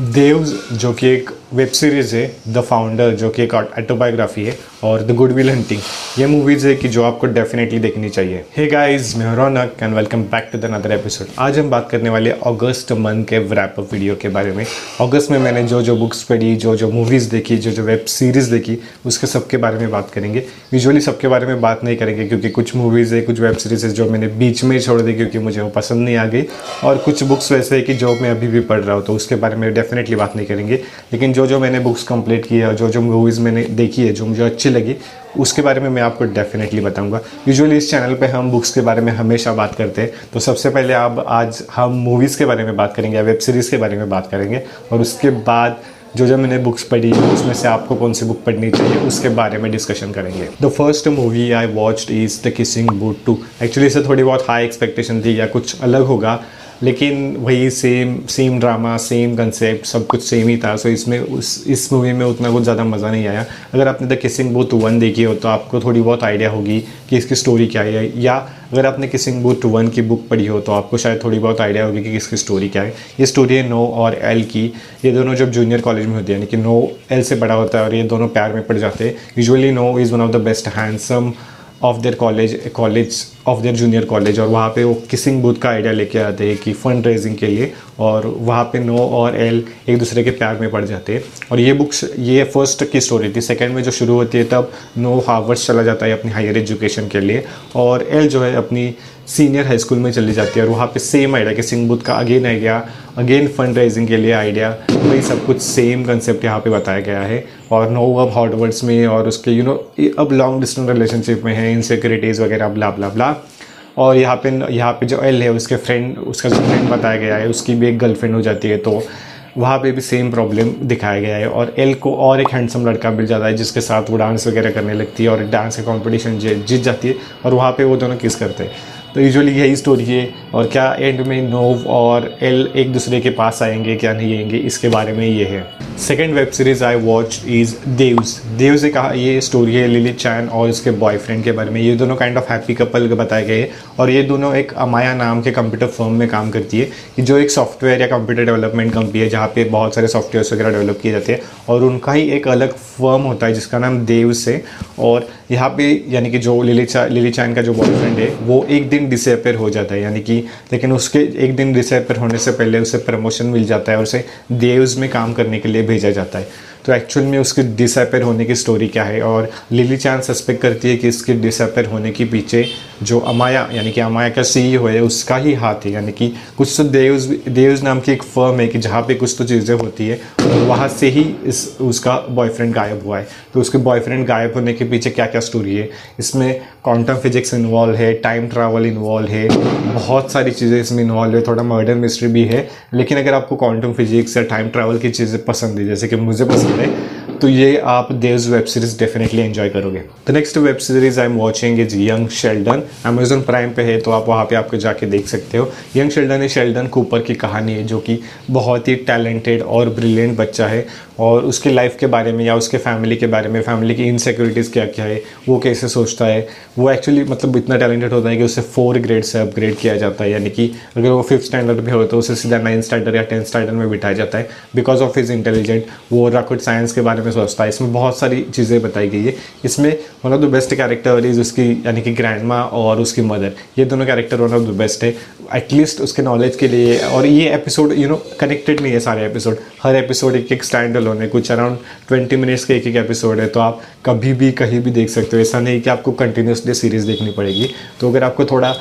देव्स, जो कि एक वेब सीरीज़ है द फाउंडर जो कि एक ऑटोबायोग्राफी है, और द गुड विल हंटिंग ये मूवीज़ है कि जो आपको डेफिनेटली देखनी चाहिए। हे गाइस मैं Raunak and welcome back to the another episode आज हम बात करने वाले अगस्त मंथ के रैप अप वीडियो के बारे में। अगस्त में मैंने जो जो बुक्स पढ़ी जो जो मूवीज़ देखी जो जो वेब सीरीज़ देखी, उसके सबके बारे में बात करेंगे। यूजुअली सबके बारे में बात नहीं करेंगे, क्योंकि कुछ मूवीज़ है, कुछ वेब सीरीज़ है जो मैंने बीच में छोड़ दी, क्योंकि मुझे वो पसंद नहीं आ गई। और कुछ बुक्स वैसे है कि जो मैं अभी भी पढ़ रहा हूँ तो उसके बारे में डेफिनेटली बात नहीं करेंगे। लेकिन जो जो मैंने बुक्स कंप्लीट की है, जो जो मूवीज़ मैंने देखी है, जो मुझे अच्छी लगी, उसके बारे में मैं आपको डेफिनेटली बताऊँगा। यूजुअली इस चैनल पे हम बुक्स के बारे में हमेशा बात करते हैं। तो सबसे पहले आप आज हम मूवीज़ के बारे में बात करेंगे या वेब सीरीज़ के बारे में बात करेंगे। और उसके बाद जो जो मैंने बुक्स पढ़ी उसमें से आपको कौन सी बुक पढ़नी चाहिए, उसके बारे में डिस्कशन करेंगे। The first movie I watched is the Kissing Booth two actually इसे थोड़ी बहुत हाई एक्सपेक्टेशन थी या कुछ अलग होगा। लेकिन वही same same drama same concept सब कुछ सेम ही था। सो इसमें, उस, इस मूवी में उतना कुछ ज़्यादा मज़ा नहीं आया। अगर आपने द किसिंग बूथ वन देखी हो तो आपको थोड़ी बहुत आइडिया होगी कि इसकी स्टोरी क्या है। या अगर आपने किसिंग बूथ वन की बुक पढ़ी हो तो आपको शायद थोड़ी बहुत आइडिया होगी कि इसकी स्टोरी क्या है। ये स्टोरी है नो और एल की। ये दोनों जब जूनियर कॉलेज में होती है, यानी कि नो एल से बड़ा होता है और ये दोनों प्यार में पड़ जाते हैं। Usually Noah is one of the best handsome of their college college of their junior college और वहाँ पे वो किसिंग बूथ का आइडिया लेके आते हैं कि फंड रेजिंग के लिए, और वहाँ पे नो और एल एक दूसरे के प्यार में पड़ जाते हैं। और ये बुक्स ये फ़र्स्ट की स्टोरी थी। सेकेंड में जो शुरू होती है, तब नो हावर्स चला जाता है अपनी हायर एजुकेशन के लिए। और एल जो है, अपनी सीनियर हाई स्कूल में चली जाती है और वहाँ पे सेम आइडिया कि सिंह बुद्ध का again idea again fund raising के लिए आइडिया वही सब कुछ सेम कंसेप्ट यहाँ पे बताया गया है। और नो अब हार्डवर्ड्स में और उसके यू you नो know, अब लॉन्ग डिस्टेंस रिलेशनशिप में है इनसिक्योरिटीज़ वगैरह ब्ला ब्ला ब्ला और यहाँ पे यहाँ पे जो एल है उसके फ्रेंड उसका जो फ्रेंड बताया गया है उसकी भी एक गर्लफ्रेंड हो जाती है तो वहाँ पे भी सेम प्रॉब्लम दिखाया गया है। और एल को और एक हैंडसम लड़का मिल जाता है जिसके साथ वो डांस वगैरह करने लगती है और डांस का कंपटीशन जीत जाती है और वहाँ पे वो दोनों किस करते हैं। तो यूजुअली यही स्टोरी है और क्या एंड में नोव और एल एक दूसरे के पास आएँगे, क्या नहीं आएँगे, इसके बारे में ये है। Second web series I watch is Devs Dev से कहा ये स्टोरी है लिली चैन और उसके बॉयफ्रेंड के बारे में। ये दोनों काइंड ऑफ़ हैप्पी कपल बताए गए हैं और ये दोनों एक अमाया नाम के कंप्यूटर फर्म में काम करती है कि जो एक सॉफ्टवेयर या कंप्यूटर डेवलपमेंट कंपनी है जहाँ पे बहुत सारे सॉफ्टवेयर वगैरह डेवलप किए जाते हैं और उनका ही एक अलग फर्म होता है जिसका नाम देव्स है और यहाँ पे यानी कि जो लिली चा लिली चैन का जो बॉयफ्रेंड है, वो एक दिन डिसअपेयर हो जाता है, यानी कि लेकिन उसके एक दिन डिसअपेयर होने से पहले उसे प्रमोशन मिल जाता है और उसे देव्स में काम करने के लिए भेजा जाता है। तो एक्चुअल में उसके डिसअपेयर होने की स्टोरी क्या है? और लिली चाँद सस्पेक्ट करती है कि इसके डिसअपेयर होने के पीछे जो अमाया यानी कि अमाया का सी है, उसका ही हाथ है। यानी कि कुछ तो देव्स देवज नाम की एक फर्म है कि जहाँ पे कुछ तो चीज़ें होती है और वहाँ से ही इस, उसका बॉयफ्रेंड गायब हुआ है। तो उसके बॉयफ्रेंड गायब होने के पीछे क्या क्या स्टोरी है? इसमें क्वांटम फिजिक्स इन्वॉल्व है टाइम ट्रैवल इन्वॉल्व है, बहुत सारी चीज़ें इसमें इन्वॉल्व है, थोड़ा मर्डर मिस्ट्री भी है। लेकिन अगर आपको क्वांटम फिजिक्स या टाइम ट्रैवल की चीज़ें पसंद है, जैसे कि मुझे पसंद है तो ये आप Dev web series definitely enjoy करोगे। The next web series I am watching is Young Sheldon Amazon Prime पे है तो आप वहाँ पे आपके जाके देख सकते हो। यंग शेल्डन है शेल्डन कूपर की कहानी है, जो कि बहुत ही टैलेंटेड और ब्रिलियंट बच्चा है। और उसके लाइफ के बारे में या उसके फैमिली के बारे में फैमिली की इनसिक्योरिटीज़ क्या क्या है, वो कैसे सोचता है, वो एक्चुअली मतलब इतना टैलेंटेड होता है कि उसे फोर ग्रेड से अपग्रेड किया जाता है। यानी कि अगर वो फिफ्थ स्टैंडर्ड भी हो तो उसे सीधा नाइन्थ स्टैंडर्ड या टेंथ स्टैंडर्ड में बिठाया जाता है। बिकॉज़ ऑफ़ हिज इंटेलिजेंट वो रॉकेट साइंस के बारे में सोचता है। इसमें बहुत सारी चीज़ें बताई गई है। इसमें one of the best character is उसकी, यानी कि ग्रैंड और उसकी मदर ये दोनों character one of the best है। एटलीस्ट उसके नॉलेज के लिए, और ये एपिसोड यू नो कनेक्टेड नहीं है सारे एपिसोड हर एपिसोड एक एक स्टैंड अलोन होने कुछ अराउंड ट्वेंटी मिनट्स के एक एक एपिसोड है तो आप कभी भी, कहीं भी देख सकते हो। ऐसा नहीं कि आपको कंटिन्यूसली सीरीज़ देखनी पड़ेगी। तो अगर आपको थोड़ा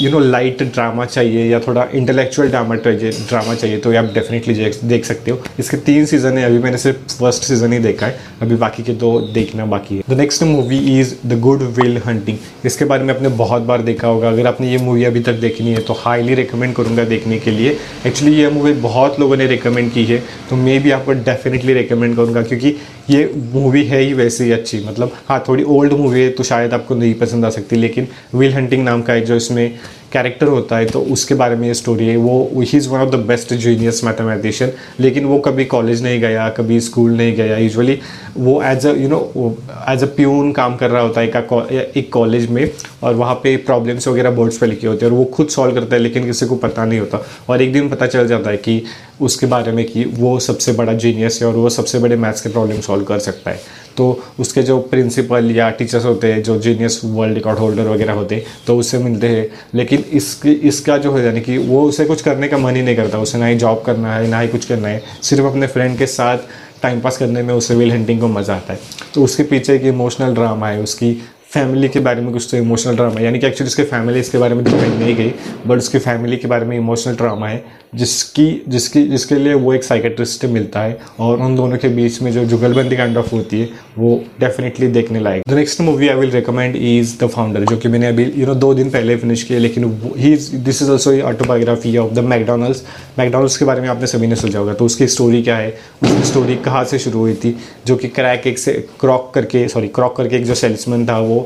यू नो लाइट ड्रामा चाहिए या थोड़ा इंटेलेक्चुअल ड्रामा चाहिए ड्रामा चाहिए तो ये आप डेफिनेटली देख सकते हो। इसके तीन सीज़न है, अभी मैंने सिर्फ़ फ़र्स्ट सीज़न ही देखा है। अभी बाकी के दो देखना बाकी है। The next movie is the Good Will Hunting इसके बारे में आपने बहुत बार देखा होगा। अगर आपने ये मूवी अभी तक देखनी है तो हाईली रिकमेंड करूँगा देखने के लिए। एक्चुअली ये मूवी बहुत लोगों ने रिकमेंड की है तो मैं भी आपको डेफिनेटली रिकमेंड करूँगा, क्योंकि ये मूवी है ही वैसे ही अच्छी मतलब हाँ थोड़ी ओल्ड मूवी है तो शायद आपको नहीं पसंद आ सकती, लेकिन विल हंटिंग नाम का एक जो इसमें कैरेक्टर होता है तो उसके बारे में ये स्टोरी है। वो ही is one of the best genius mathematician लेकिन वो कभी कॉलेज नहीं गया, कभी स्कूल नहीं गया। यूजुअली वो as a you know as a peon काम कर रहा होता है एक कॉलेज में, और वहाँ पे प्रॉब्लम्स वगैरह बोर्ड्स पे लिखे होते हैं, और वो खुद सॉल्व करता है, लेकिन किसी को पता नहीं होता। और एक दिन पता चल जाता है कि उसके बारे में कि वो सबसे बड़ा जीनियस है, और वो सबसे बड़े मैथ्स के प्रॉब्लम सॉल्व कर सकता है। तो उसके जो प्रिंसिपल या टीचर्स होते हैं, जो जीनियस वर्ल्ड रिकॉर्ड होल्डर वगैरह होते हैं तो उससे मिलते हैं। लेकिन इसकी, इसका जो है, यानी कि वो उसे कुछ करने का मन ही नहीं करता, उसे ना ही जॉब करना है, ना ही कुछ करना है। सिर्फ़ अपने फ्रेंड के साथ टाइम पास करने में उसे विल हंटिंग को मज़ा आता है। तो उसके पीछे एक इमोशनल ड्रामा है, उसकी फैमिली के बारे में कुछ तो इमोशनल ड्रामा यानी कि एक्चुअली उसके फैमिली इसके बारे में दिखाई नहीं गई बट उसकी फैमिली के बारे में इमोशनल ड्रामा है जिसकी जिसकी जिसके लिए वो एक साइकेट्रिस्ट मिलता है और उन दोनों के बीच में जो जुगलबंदी काइंड ऑफ़ होती है वो डेफिनेटली देखने लायक। The next movie I will recommend is the founder जो कि मैंने अभी यू you नो know, दो दिन पहले फिनिश किया लेकिन he this is also autobiography of the McDonald's McDonald's के बारे में आपने सभी ने सोचा होगा तो उसकी स्टोरी क्या है? उसकी स्टोरी कहाँ से शुरू हुई थी? जो कि क्रैक एक से क्रॉक करके सॉरी क्रॉक करके एक जो सेल्समैन था वो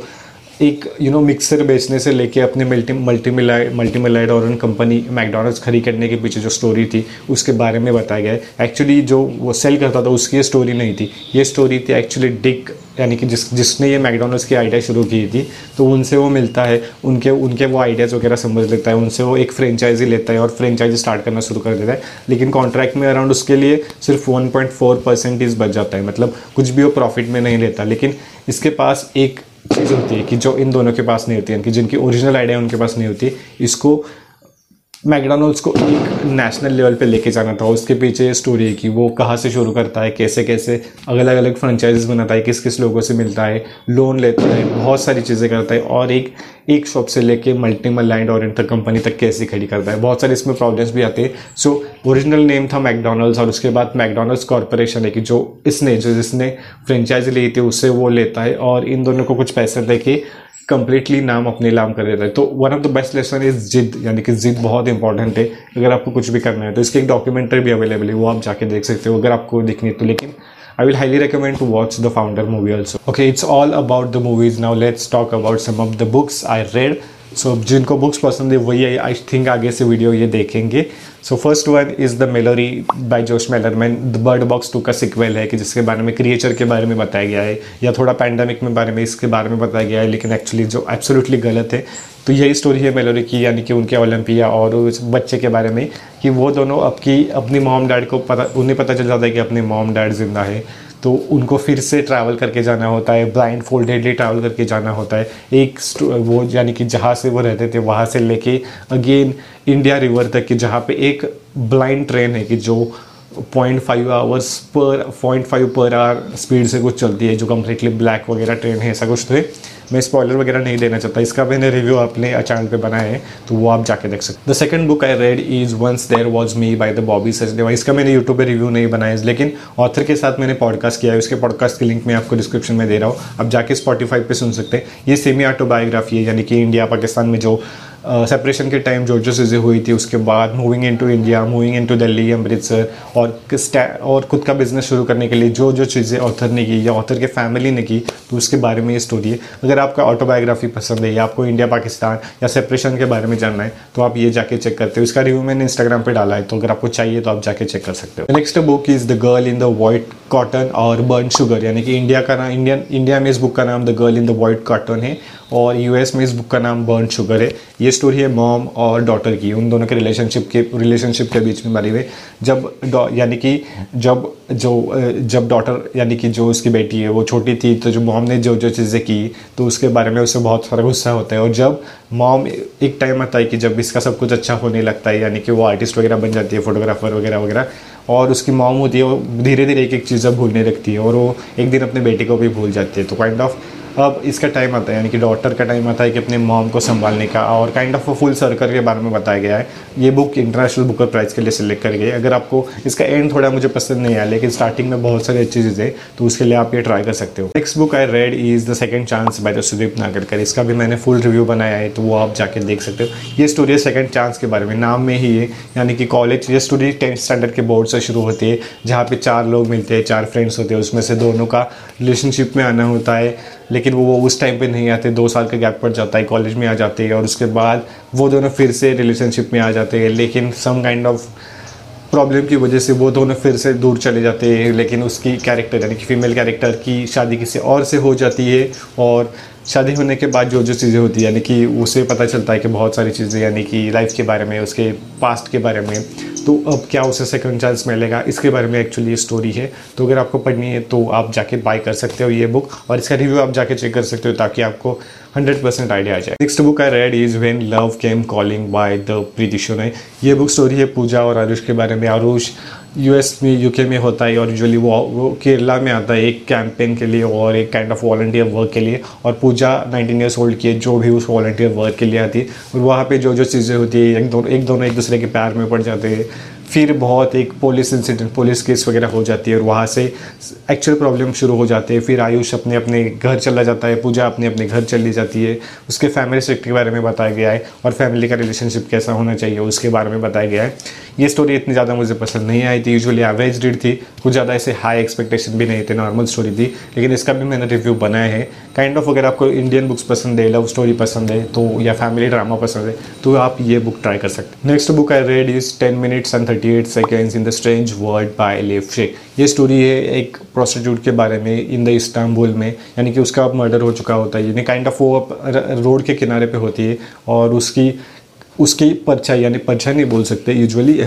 एक यू नो मिक्सर बेचने से लेके अपने मल्टी मल्टी मिलाइड मल्टी मिलाइड और कंपनी मैकडोनल्ड्स करने के पीछे जो स्टोरी थी, उसके बारे में बताया गया है। एक्चुअली जो वो सेल करता था, उसकी ये स्टोरी नहीं थी। ये स्टोरी थी एक्चुअली डिक यानी कि जिस, जिसने ये मैकडोनल्ड्स की आइडिया शुरू की थी तो उनसे वो मिलता है। उनके उनके वो आइडियाज़ वगैरह समझ लेता है। उनसे वो एक फ्रेंचाइजी लेता है और फ्रेंचाइजी स्टार्ट करना शुरू कर देता है। लेकिन कॉन्ट्रैक्ट में अराउंड उसके लिए सिर्फ़ 1.4 परसेंटेज बच जाता है। मतलब कुछ भी वो प्रॉफिट में नहीं लेता। लेकिन इसके पास एक चीज़ होती है कि जो इन दोनों के पास नहीं होती है कि जिनकी ओरिजिनल आइडिया उनके पास नहीं होती, इसको मैकडोनल्ड्स को एक नेशनल लेवल पे लेके जाना था। उसके पीछे स्टोरी है कि वो कहाँ से शुरू करता है, कैसे कैसे, अलग अलग फ्रेंचाइजीज बनाता है किस किस लोगों से मिलता है लोन लेता है, बहुत सारी चीज़ें करता है और एक एक शॉप से लेके मल्टीपल लाइन तक कंपनी तक कैसे खड़ी करता है? बहुत सारे इसमें प्रॉब्लम्स भी आते हैं। सो ओरिजिनल नेम था मैकडोनल्ड्स और उसके बाद मैकडोनल्ड्स कॉरपोरेशन है कि जो इसने, जो जिसने फ्रेंचाइजी ली थी, उससे वो लेता है और इन दोनों को कुछ पैसे दे के कंप्लीटली नाम अपने नाम कर देता है। तो one of the best lesson is जिद, यानी कि जिद बहुत इंपॉर्टेंट है। अगर आपको कुछ भी करना है तो इसकी एक डॉक्यूमेंट्री भी अवेलेबल है, वो आप जाके देख सकते हो। अगर आपको देखनी है तो लेकिन I will highly recommend to watch the founder movie also. Okay, it's all about the movies. Now let's talk about some of the books I read. So so, जिनको बुक्स पसंद है वही आई थिंक आगे से video ये देखेंगे. So first one is the Malorie by Josh Malerman the bird box two का sequel है कि जिसके बारे में क्रिएचर के बारे में बताया गया है या थोड़ा पैंडमिक में बारे में इसके बारे में बताया गया है लेकिन एक्चुअली जो एब्सोल्युटली गलत है तो यही स्टोरी है मेलोरी की यानी कि उनके ओलंपिया और उस बच्चे के बारे में कि वो दोनों आपकी अपनी मॉम डैड को पता उन्हें पता चल जाता है कि अपने मॉम डैड ज़िंदा है. तो उनको फिर से ट्रैवल करके जाना होता है ब्लाइंड फोल्डेडली ट्रैवल करके जाना होता है। एक वो यानी कि जहाँ से वो रहते थे, वहाँ से लेके अगेन इंडिया रिवर तक कि, जहाँ पे एक ब्लाइंड ट्रेन है कि जो पॉइंट फाइव आवर्स पर पॉइंट फाइव पर आवर स्पीड से कुछ चलती है, जो कम्प्लीटली ब्लैक वगैरह ट्रेन है, ऐसा कुछ तो है मैं स्पॉयलर वगैरह नहीं देना चाहता, इसका मैंने रिव्यू अपने चैनल पे बनाया है तो वो आप जाके देख सकते the second book I read is once there was me by the Bobby Sach Sachdeva इसका मैंने यूट्यूब पे रिव्यू नहीं बनाया, लेकिन ऑथर के साथ मैंने पॉडकास्ट किया है, उसके पॉडकास्ट की लिंक मैं आपको डिस्क्रिप्शन में दे रहा हूँ। आप जाके स्पॉटीफाई पर सुन सकते हैं। ये सेमी ऑटोबायोग्राफी है, यानी कि इंडिया पाकिस्तान में जो सेपरेशन के टाइम जो जो चीज़ें हुई थी, उसके बाद moving into India moving into Delhi Amritsar और किस और खुद का बिज़नेस शुरू करने के लिए जो जो चीज़ें ऑथर ने की या ऑथर के फैमिली ने की तो उसके बारे में ये स्टोरी है। अगर आपका ऑटोबायोग्राफी पसंद है या आपको इंडिया पाकिस्तान या सेपरेशन के बारे में जानना है तो आप ये जाके चेक करते हो। इसका रिव्यू मैंने इंस्टाग्राम पर डाला है तो अगर आपको चाहिए तो आप जाके चेक कर सकते हो। Next book is the girl in the white cotton और बर्न शुगर यानी कि इंडिया का नाम इंडियन इंडिया में इस बुक का नाम the girl in the white cotton है और यूएस में इस बुक का नाम बर्न शुगर है। ये स्टोरी है मॉम और डॉटर की। उन दोनों के रिलेशनशिप के रिलेशनशिप के बीच में बनी हुई जब यानी कि जब जो, जब डॉटर यानी कि जो उसकी बेटी है, वो छोटी थी तो जो मॉम ने जो जो चीज़ें की तो उसके बारे में उसे बहुत सारा गुस्सा होता है। और जब मॉम एक टाइम आता है कि जब इसका सब कुछ अच्छा होने लगता है, यानी कि वो आर्टिस्ट वगैरह बन जाती है फोटोग्राफर वगैरह वगैरह, और उसकी मॉम होती है, वो धीरे धीरे एक एक चीज़ें भूलने लगती है, और वो एक दिन अपने बेटे को भी भूल जाती है। तो काइंड ऑफ़ अब इसका टाइम आता है, यानी कि डॉटर का टाइम आता है कि अपने मॉम को संभालने का, और काइंड ऑफ़ फुल सर्कल के बारे में बताया गया है। ये बुक इंटरनेशनल बुकर प्राइज के लिए सिलेक्ट कर गई अगर आपको इसका एंड थोड़ा मुझे पसंद नहीं आया, लेकिन स्टार्टिंग में बहुत सारी अच्छी चीज़ें तो उसके लिए आप ये ट्राई कर सकते हो। Next book I read is the second chance by the Sudeep Nagarkar इसका भी मैंने फुल रिव्यू बनाया है तो वो आप जाके देख सकते हो। ये स्टोरी है सेकेंड चांस के बारे में, नाम में ही है। यानी कि कॉलेज ये स्टोरी टेंथ स्टैंडर्ड के बोर्ड से शुरू होती है, जहाँ पे चार लोग मिलते हैं, चार फ्रेंड्स होते हैं, उसमें से दोनों का रिलेशनशिप में आना होता है। लेकिन वो उस टाइम पे नहीं आते, दो साल का गैप पड़ जाता है कॉलेज में आ जाते हैं और उसके बाद वो दोनों फिर से रिलेशनशिप में आ जाते हैं, लेकिन सम काइंड ऑफ़ प्रॉब्लम की वजह से वो दोनों फिर से दूर चले जाते हैं, लेकिन उसकी कैरेक्टर यानी कि फ़ीमेल कैरेक्टर की शादी किसी और से हो जाती है और शादी होने के बाद जो जो चीज़ें होती है, यानी कि उसे पता चलता है कि बहुत सारी चीज़ें, यानी कि लाइफ के बारे में, उसके पास्ट के बारे में तो अब क्या उसे सेकंड चांस मिलेगा? इसके बारे में एक्चुअली स्टोरी है। तो अगर आपको पढ़नी है तो आप जाके बाय कर सकते हो ये बुक और इसका रिव्यू आप जाके चेक कर सकते हो ताकि आपको 100 परसेंट आइडिया आ जाए। Next book I read is when love came calling by the Preeti Shenoy ये बुक स्टोरी है पूजा और आरुष के बारे में। आरुष यूएस में यूके में होता है और यूजली वो वो केरला में आता है एक कैंपेन के लिए और एक काइंड ऑफ़ वॉल्टियर वर्क के लिए और पूजा 19 ईयर्स ओल्ड की है, जो भी उस वॉल्टियर वर्क के लिए आती है। और वहाँ पे जो जो चीज़ें होती है, एक दोनों एक दोनों एक दूसरे के प्यार में पड़ जाते हैं। फिर बहुत एक पुलिस इंसिडेंट पुलिस केस वगैरह हो जाती है और वहाँ से एक्चुअल प्रॉब्लम शुरू हो जाते हैं। फिर आयुष अपने अपने घर चला जाता है, पूजा अपने अपने घर चली जाती है। उसके फैमिली सेक्टर के बारे में बताया गया है और फैमिली का रिलेशनशिप कैसा होना चाहिए, उसके बारे में बताया गया है। ये स्टोरी इतनी ज़्यादा मुझे पसंद नहीं आई थी यूजुअली एवरेज रीड थी। कुछ ज़्यादा ऐसे हाई एक्सपेक्टेशन भी नहीं थे नॉर्मल स्टोरी थी। लेकिन इसका भी मैंने रिव्यू बनाया है। काइंड ऑफ़ अगर आपको इंडियन बुक्स पसंद है लव स्टोरी पसंद है तो या फैमिली ड्रामा पसंद है तो आप ये बुक ट्राई कर सकते हैं। Next book I read is ten minutes and thirty eight seconds in the strange world by Elif Shafak ये स्टोरी है एक प्रोस्टिट्यूट के बारे में इन द इस्तांबुल में। यानी कि उसका मर्डर हो चुका होता है। यानी काइंड ऑफ़ वो रोड के किनारे पे होती है, और उसकी उसकी परछाई, यानी परछाई नहीं बोल सकते यूजुअली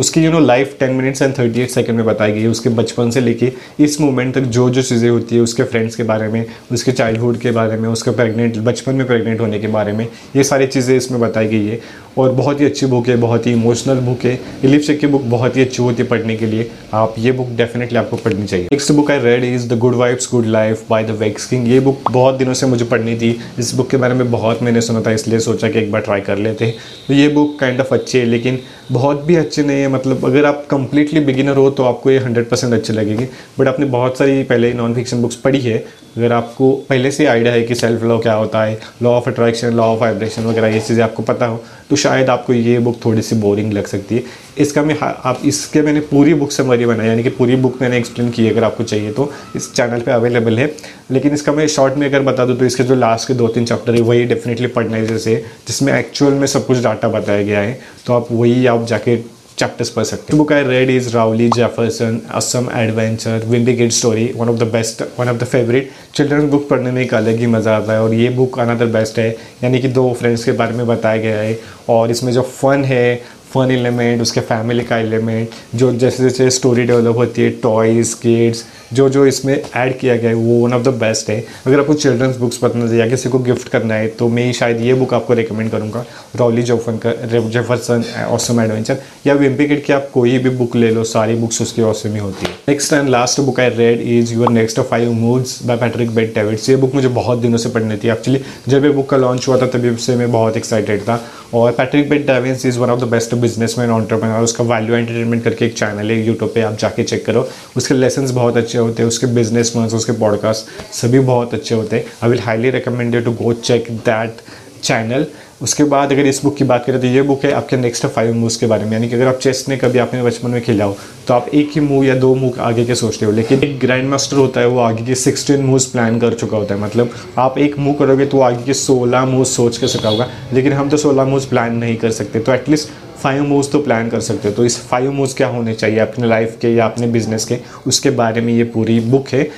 उसकी you know life ten minutes and thirty eight second में बताई गई है, उसके बचपन से लेके इस मोमेंट तक जो जो चीज़ें होती है, उसके फ्रेंड्स के बारे में, उसके चाइल्डहुड के बारे में, उसके प्रेगनेंट बचपन में प्रेगनेंट होने के बारे में, ये सारी चीज़ें इसमें बताई गई है। और बहुत ही अच्छी बुक है, बहुत ही इमोशनल बुक है। इलिप शेख की बुक बहुत ही अच्छी होती है पढ़ने के लिए। आप ये बुक डेफिनेटली आपको पढ़नी चाहिए। Next book I read is the good vibes good life by the Vex King ये बुक बहुत दिनों से मुझे पढ़नी थी। इस बुक के बारे में बहुत मैंने सुना था, इसलिए सोचा कि एक बार ट्राई कर लेते तो ये बुक काइंड ऑफ़ अच्छी है, लेकिन बहुत भी अच्छे नहीं है। मतलब अगर आप कंप्लीटली बिगिनर हो तो आपको ये हंड्रेड परसेंट अच्छी लगेगी। बट आपने बहुत सारी पहले नॉन फिक्शन बुक्स पढ़ी है। अगर आपको पहले से आइडिया है कि सेल्फ लॉ क्या होता है law of attraction law of vibration वगैरह, ये चीज़ें आपको पता हो तो शायद आपको ये बुक थोड़ी सी बोरिंग लग सकती है। इसका मैं आप इसके मैंने पूरी बुक समरी बनाई, यानी कि पूरी बुक मैंने एक्सप्लेन की है अगर आपको चाहिए तो। इस चैनल पे अवेलेबल है। लेकिन इसका मैं शॉर्ट में अगर बता दूँ तो इसके जो लास्ट के दो तीन चैप्टर है, वही डेफिनेटली पढ़ना है जैसे, जिसमें एक्चुअल में सब कुछ डाटा बताया गया है। तो आप वही आप जाके चैप्टर्स पढ़ सकते हैं book I read is Rowley Jefferson awesome adventure Wimpy kid story one of the best one of the favourite children book पढ़ने में एक अलग ही मज़ा आता है और ये बुक अनदर बेस्ट है। यानी कि दो फ्रेंड्स के बारे में बताया गया है और इसमें जो फ़न है फ़न एलिमेंट उसके फैमिली का एलिमेंट जो जैसे जैसे स्टोरी डेवलप होती है टॉयज़ किड्स जो जो इसमें ऐड किया गया है, वो वन ऑफ़ द बेस्ट है। अगर आपको चिल्ड्रंस बुक्स पसंद है या किसी को गिफ्ट करना है तो मैं शायद ये बुक आपको रिकमेंड करूँगा रॉली जोफन का जेफरसन ऑसम एडवेंचर या विम्पी किट की आप कोई भी बुक ले लो, सारी बुक्स उसकी ऑसम ही होती है। Next and last book I read is your next five moves by Patrick Bet David ये बुक मुझे बहुत दिनों से पढ़नी थी। एक्चुअली जब ये बुक का लॉन्च हुआ था, तभी से मैं बहुत एक्साइटेड था। और Patrick Bet David's is one of the best businessman entrepreneur उसका वैल्यू एंटरटेनमेंट करके एक चैनल है यूट्यूब पे, आप जाके चेक करो। उसके लेसन बहुत अच्छे होते हैं, उसके बिज़नेस मैन उसके पॉडकास्ट सभी बहुत अच्छे होते हैं। I will highly recommend you to go check that channel उसके बाद अगर इस बुक की बात करें तो ये बुक है आपके नेक्स्ट फाइव मूव्स के बारे में। यानी कि अगर आप चेस ने कभी आपने बचपन में खेला हो तो आप एक ही मूव या दो मूव आगे के सोचते हो, लेकिन एक ग्रैंड मास्टर होता है, वो आगे के सिक्सटीन मूव्स प्लान कर चुका होता है। मतलब आप एक मूव करोगे तो आगे के सोलह मूव सोच के सका होगा, लेकिन हम तो सोलह मूव्स प्लान नहीं कर सकते। तो एटलीस्ट फाइव मूव्स तो प्लान कर सकते हो। तो इस फाइव मूव्स क्या होने चाहिए अपने लाइफ के या अपने बिज़नेस के? उसके बारे में ये पूरी बुक है।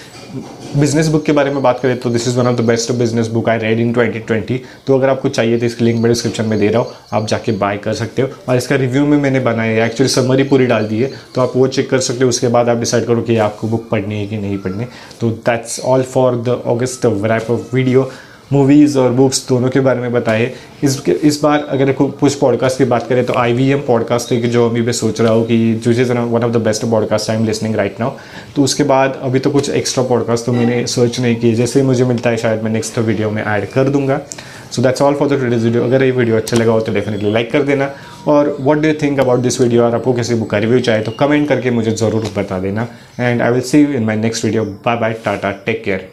बिज़नेस बुक के बारे में बात करें तो this is one of the best business book I read in 2020 तो अगर आपको चाहिए तो इसकी लिंक मैं डिस्क्रिप्शन में दे रहा हूँ। आप जाके बाय कर सकते हो। और इसका रिव्यू में मैंने बनाया है। एक्चुअली समरी पूरी डाल दी है। तो आप वो चेक कर सकते हो। उसके बाद आप डिसाइड करो कि आपको बुक पढ़नी है कि नहीं पढ़नी। तो that's all for the August wrap of video movies और बुक्स दोनों के बारे में बताए। इस इस बार अगर कुछ पॉडकास्ट की बात करें तो आई वी एम पॉडकास्ट है जो अभी मैं सोच रहा हूँ कि जो is one of the best podcast I am listening right now तो उसके बाद अभी तो कुछ एक्स्ट्रा पॉडकास्ट तो मैंने सर्च नहीं किए। जैसे ही मुझे मिलता है, शायद मैं नेक्स्ट वीडियो में ऐड कर दूँगा। So that's all for the video अगर ये वीडियो अच्छा लगा हो तो डेफिनेटली लाइक कर देना। और what do think about this video और आपको किसी बुक का रिव्यू चाहिए तो कमेंट करके मुझे ज़रूर बता देना। And I will see you in my next video bye bye tata take care